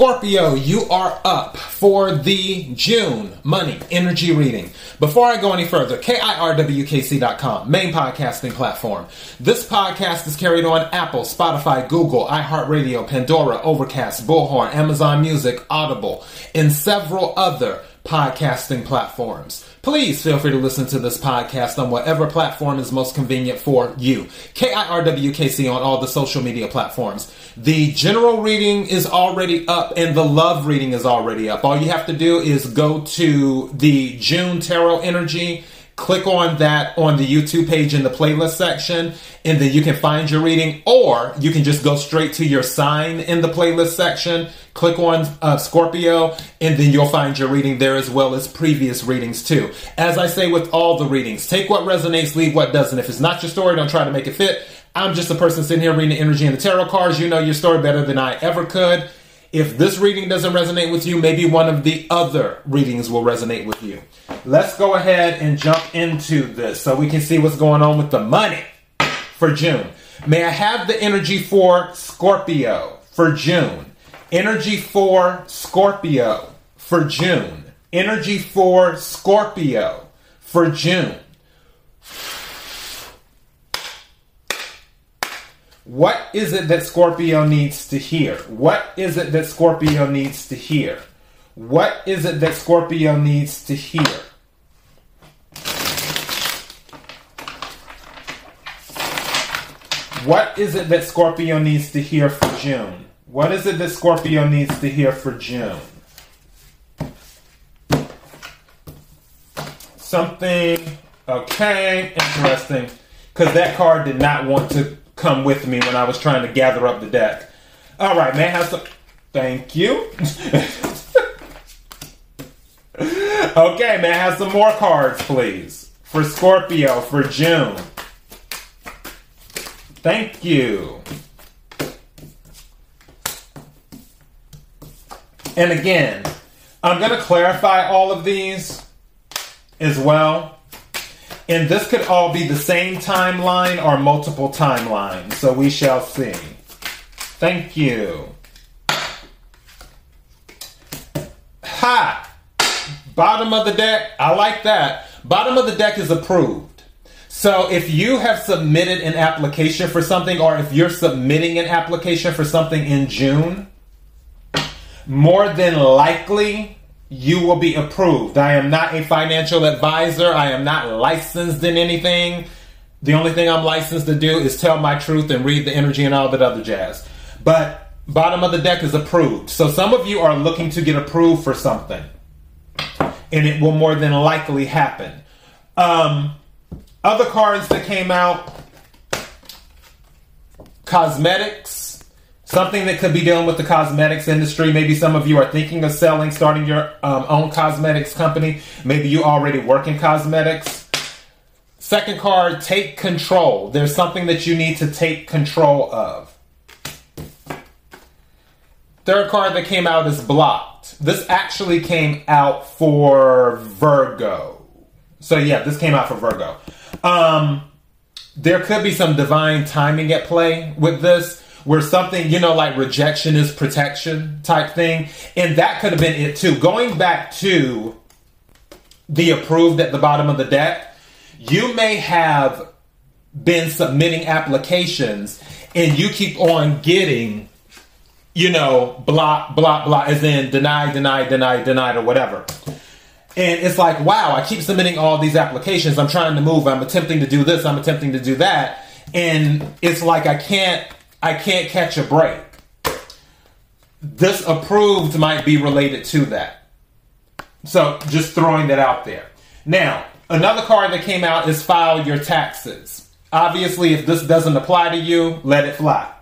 Scorpio, you are up for the June money energy reading. Before I go any further, KIRWKC.com, main podcasting platform. This podcast is carried on Apple, Spotify, Google, iHeartRadio, Pandora, Overcast, Bullhorn, Amazon Music, Audible, and several other podcasting platforms. Please feel free to listen to this podcast on whatever platform is most convenient for you. KIRWKC on all the social media platforms. The general reading is already up and the love reading is already up. All you have to do is go to the June Tarot Energy click on that on the YouTube page in the playlist section, and then you can find your reading, or you can just go straight to your sign in the playlist section, click on uh, Scorpio, and then you'll find your reading there as well as previous readings too. As I say with all the readings, take what resonates, leave what doesn't. If it's not your story, don't try to make it fit. I'm just a person sitting here reading the energy and the tarot cards. You know your story better than I ever could. If this reading doesn't resonate with you, maybe one of the other readings will resonate with you. Let's go ahead and jump into this so we can see what's going on with the money for June. May I have the energy for Scorpio for June? Energy for Scorpio for June. Energy for Scorpio for June. What is it that Scorpio needs to hear? What is it that Scorpio needs to hear? What is it that Scorpio needs to hear? What is it that Scorpio needs to hear for June? What is it that Scorpio needs to hear for June? Something, okay, interesting. Because that card did not want to come with me when I was trying to gather up the deck. All right, man, have some. Thank you. okay, man, have some more cards, please. For Scorpio for June. Thank you. And again, I'm going to clarify all of these as well. And this could all be the same timeline or multiple timelines, so we shall see. Thank you. Ha! Bottom of the deck, I like that. Bottom of the deck is approved. So if you have submitted an application for something, or if you're submitting an application for something in June, more than likely you will be approved. I am not a financial advisor. I am not licensed in anything. The only thing I'm licensed to do is tell my truth and read the energy and all that other jazz. But bottom of the deck is approved. So some of you are looking to get approved for something. And it will more than likely happen. Um, other cards that came out cosmetics something that could be dealing with the cosmetics industry. Maybe some of you are thinking of selling, starting your um, own cosmetics company. Maybe you already work in cosmetics. Second card, take control. There's something that you need to take control of. Third card that came out is blocked. This actually came out for Virgo. So yeah, this came out for Virgo. Um, there could be some divine timing at play with this where something, you know, like rejection is protection type thing. And that could have been it too. Going back to the approved at the bottom of the deck, you may have been submitting applications and you keep on getting, you know, blah, blah, blah, as in deny, deny, deny, denied, or whatever. And it's like, wow, I keep submitting all these applications. I'm trying to move. I'm attempting to do this. I'm attempting to do that. And it's like I can't I can't catch a break. This approved might be related to that. So just throwing that out there. Now, another card that came out is file your taxes. Obviously, if this doesn't apply to you, let it fly.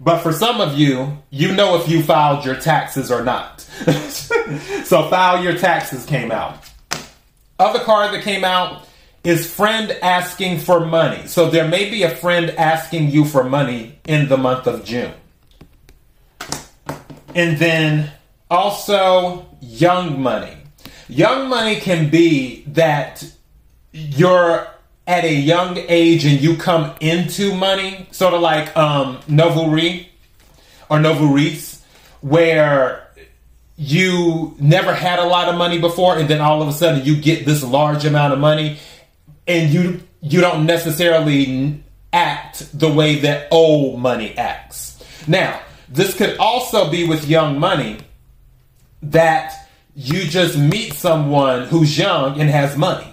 But for some of you, you know if you filed your taxes or not. so file your taxes came out. Other card that came out is friend asking for money. So there may be a friend asking you for money in the month of June. And then also young money. Young money can be that you're at a young age and you come into money, sort of like um, or nouveau where you never had a lot of money before and then all of a sudden you get this large amount of money and you you don't necessarily act the way that old money acts. Now, this could also be with young money that you just meet someone who's young and has money.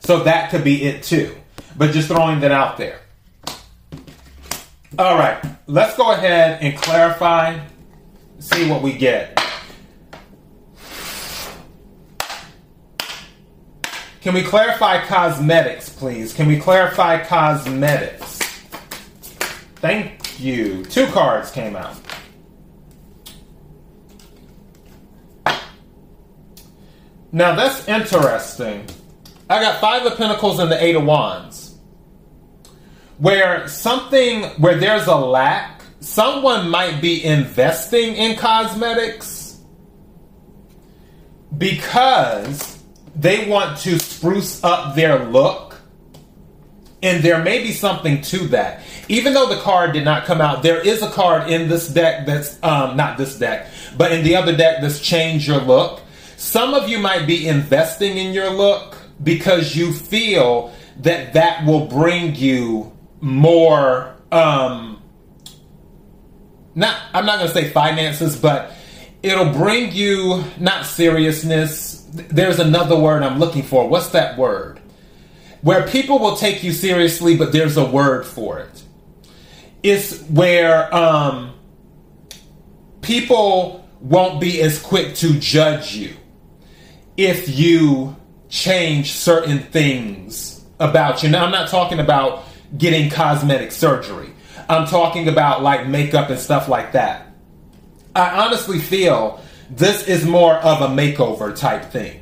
So that could be it too. But just throwing that out there. All right, let's go ahead and clarify, see what we get. Can we clarify cosmetics, please? Can we clarify cosmetics? Thank you. Two cards came out. Now that's interesting. I got five of pentacles and the eight of wands. Where something, where there's a lack, someone might be investing in cosmetics because they want to spruce up their look. And there may be something to that. Even though the card did not come out, there is a card in this deck that's, um, not this deck, but in the other deck that's Change Your Look. Some of you might be investing in your look because you feel that that will bring you more, um, not, I'm not going to say finances, but it'll bring you not seriousness there's another word I'm looking for. What's that word? Where people will take you seriously, but there's a word for it. It's where um, people won't be as quick to judge you if you change certain things about you. Now, I'm not talking about getting cosmetic surgery. I'm talking about like makeup and stuff like that. I honestly feel this is more of a makeover type thing.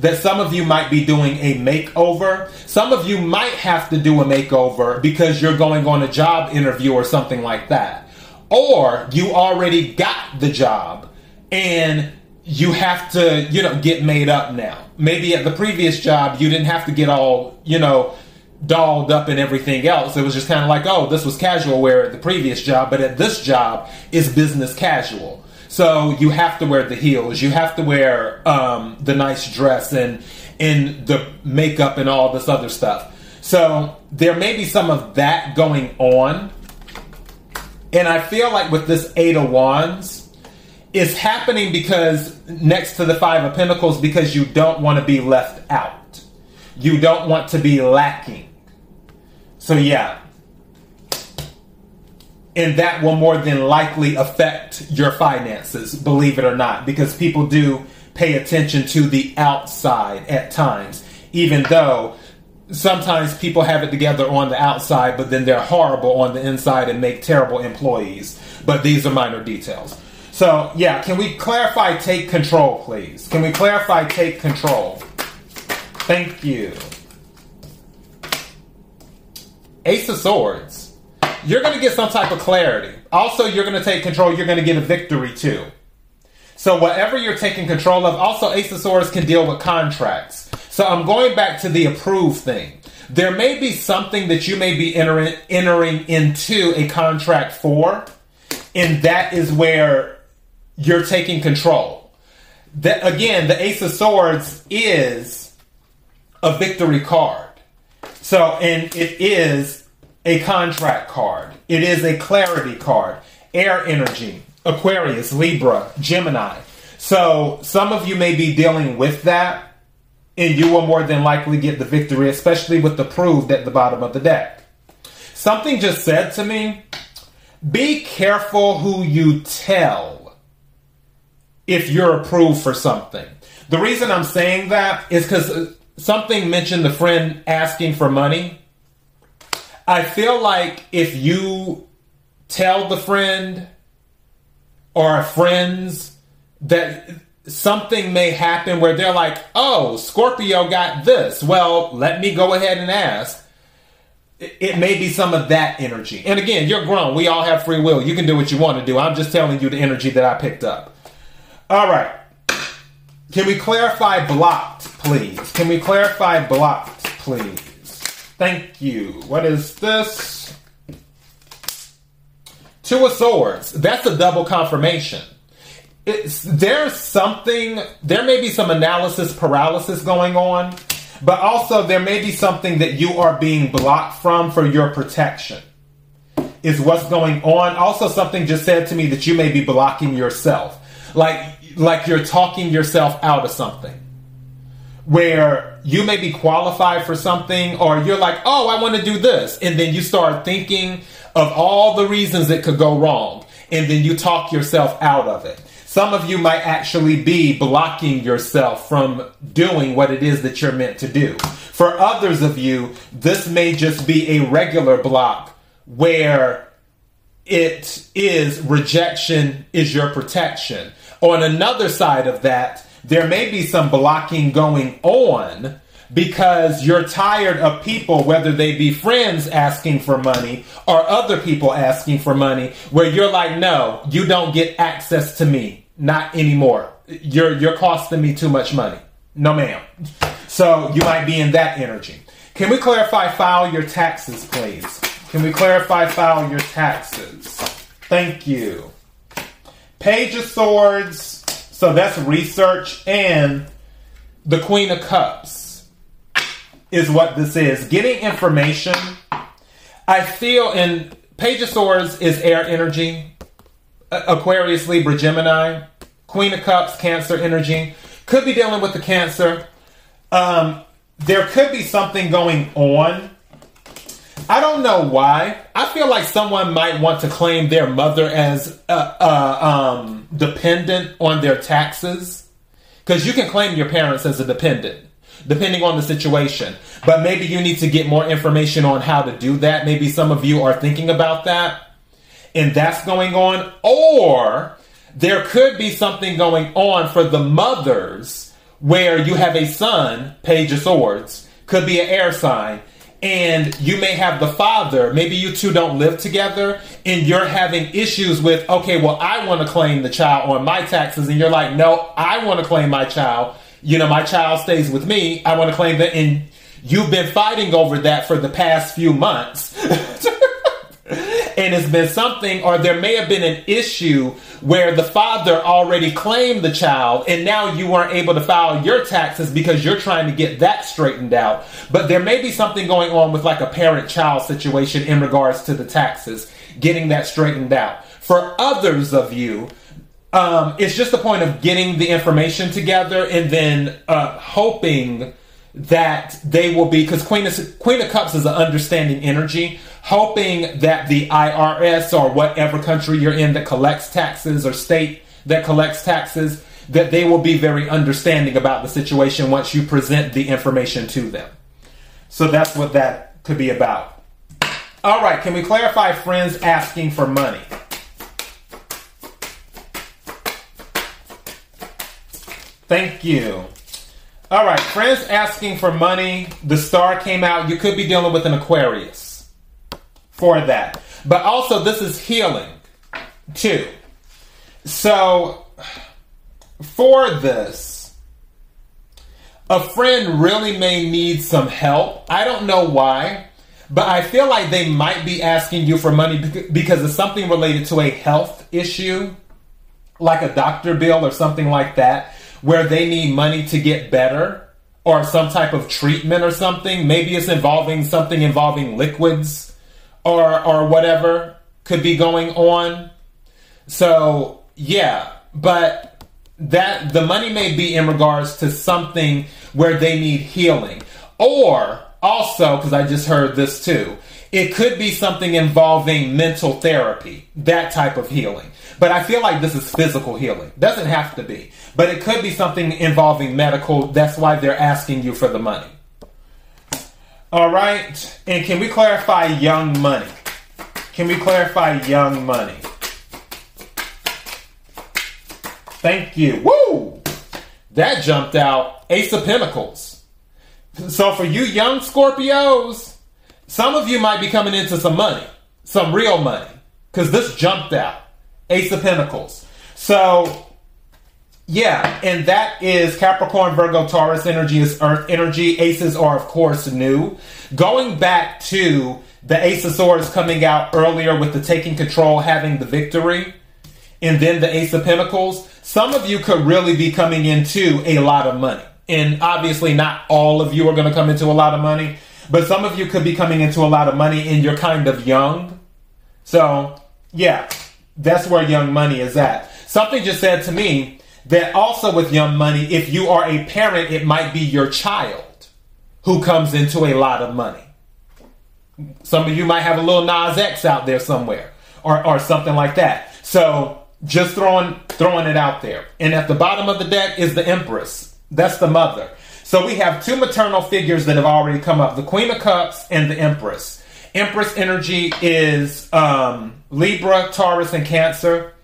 That some of you might be doing a makeover. Some of you might have to do a makeover because you're going on a job interview or something like that. Or you already got the job and you have to, you know, get made up now. Maybe at the previous job, you didn't have to get all, you know, dolled up and everything else. It was just kind of like, oh, this was casual wear at the previous job, but at this job, it's business casual. So you have to wear the heels, you have to wear um, the nice dress and and the makeup and all this other stuff. So there may be some of that going on. And I feel like with this Eight of Wands, it's happening because next to the Five of Pentacles, because you don't want to be left out. You don't want to be lacking. So, yeah, and that will more than likely affect your finances, believe it or not, because people do pay attention to the outside at times, even though sometimes people have it together on the outside, but then they're horrible on the inside and make terrible employees. But these are minor details. So, yeah, can we clarify take control, please? Can we clarify take control? Thank you. Ace of Swords you're going to get some type of clarity. Also, you're going to take control. You're going to get a victory too. So whatever you're taking control of, also Ace of Swords can deal with contracts. So I'm going back to the approved thing. There may be something that you may be entering, entering into a contract for, and that is where you're taking control. That again, the Ace of Swords is a victory card. So, and it is a contract card. It is a clarity card. Air energy, Aquarius, Libra, Gemini. So some of you may be dealing with that, and you will more than likely get the victory, especially with the proved at the bottom of the deck. Something just said to me be careful who you tell if you're approved for something. The reason I'm saying that is because uh, something mentioned the friend asking for money. I feel like if you tell the friend or friends that something may happen where they're like, oh, Scorpio got this. Well, let me go ahead and ask. It may be some of that energy. And again, you're grown. We all have free will. You can do what you want to do. I'm just telling you the energy that I picked up. All right. Can we clarify blocked, please? Can we clarify blocked, please? Thank you. What is this? Two of Swords. That's a double confirmation. It's, there's something, there may be some analysis paralysis going on, but also there may be something that you are being blocked from for your protection. Is what's going on. Also, something just said to me that you may be blocking yourself. Like, like you're talking yourself out of something where you may be qualified for something or you're like, oh, I want to do this. And then you start thinking of all the reasons it could go wrong. And then you talk yourself out of it. Some of you might actually be blocking yourself from doing what it is that you're meant to do. For others of you, this may just be a regular block where it is rejection is your protection. On another side of that, there may be some blocking going on because you're tired of people, whether they be friends asking for money or other people asking for money, where you're like, no, you don't get access to me. Not anymore. You're, you're costing me too much money. No, ma'am. So you might be in that energy. Can we clarify file your taxes, please? Can we clarify file your taxes? Thank you. Page of Swords. So that's research and the Queen of Cups is what this is. Getting information. I feel in Page of Swords is air energy. Aquarius, Libra, Gemini. Queen of Cups, Cancer energy. Could be dealing with the Cancer. Um, there could be something going on. I don't know why. I feel like someone might want to claim their mother as uh, uh, um, dependent on their taxes. Because you can claim your parents as a dependent depending on the situation. But maybe you need to get more information on how to do that. Maybe some of you are thinking about that and that's going on. Or there could be something going on for the mothers where you have a son, Page of Swords, could be an air sign. And you may have the father, maybe you two don't live together, and you're having issues with, okay, well, I want to claim the child on my taxes, and you're like, no, I want to claim my child you know, my child stays with me. I want to claim that, and you've been fighting over that for the past few months. and it's been something, or there may have been an issue where the father already claimed the child, and now you weren't able to file your taxes because you're trying to get that straightened out. But there may be something going on with like a parent child situation in regards to the taxes, getting that straightened out. For others of you, um, it's just the point of getting the information together and then uh, hoping that they will be because Queen of Queen of Cups is an understanding energy, hoping that the IRS or whatever country you're in that collects taxes or state that collects taxes that they will be very understanding about the situation once you present the information to them. So that's what that could be about. All right, can we clarify friends asking for money? Thank you. All right, friends asking for money. The star came out. You could be dealing with an Aquarius for that. But also, this is healing too. So, for this, a friend really may need some help. I don't know why, but I feel like they might be asking you for money because it's something related to a health issue, like a doctor bill or something like that where they need money to get better or some type of treatment or something. Maybe it's involving something involving liquids or or whatever could be going on. So, yeah, but that the money may be in regards to something where they need healing. Or also, because I just heard this too, it could be something involving mental therapy, that type of healing. But I feel like this is physical healing. Doesn't have to be. But it could be something involving medical. That's why they're asking you for the money. All right. And can we clarify young money? Can we clarify young money? Thank you. Woo! That jumped out. Ace of Pentacles. So for you young Scorpios, some of you might be coming into some money, some real money, because this jumped out. Ace of Pentacles. So, yeah, and that is Capricorn, Virgo, Taurus energy is Earth energy. Aces are, of course, new. Going back to the Ace of Swords coming out earlier with the taking control, having the victory, and then the Ace of Pentacles, some of you could really be coming into a lot of money. And obviously, not all of you are going to come into a lot of money, but some of you could be coming into a lot of money and you're kind of young. So, yeah, that's where young money is at. Something just said to me that also with young money, if you are a parent, it might be your child who comes into a lot of money. Some of you might have a Lil Nas X out there somewhere or, or something like that. So just throwing throwing it out there. And at the bottom of the deck is the Empress. That's the mother. So we have two maternal figures that have already come up: the Queen of Cups and the Empress. Empress energy is um, Libra, Taurus, and Cancer.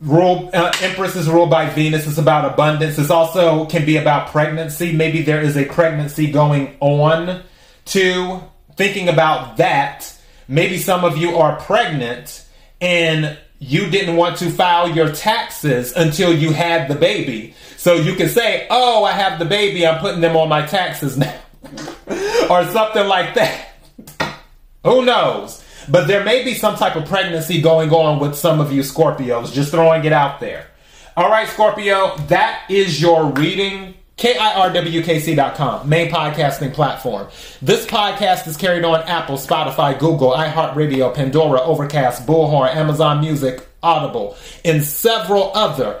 Rule uh, Empress is ruled by Venus. It's about abundance. It's also can be about pregnancy. Maybe there is a pregnancy going on. To thinking about that, maybe some of you are pregnant and you didn't want to file your taxes until you had the baby. So you can say, Oh, I have the baby, I'm putting them on my taxes now. or something like that. Who knows? But there may be some type of pregnancy going on with some of you Scorpios, just throwing it out there. All right, Scorpio, that is your reading KIRWKC.com, main podcasting platform. This podcast is carried on Apple, Spotify, Google, iHeartRadio, Pandora, Overcast, Bullhorn, Amazon Music, Audible, and several other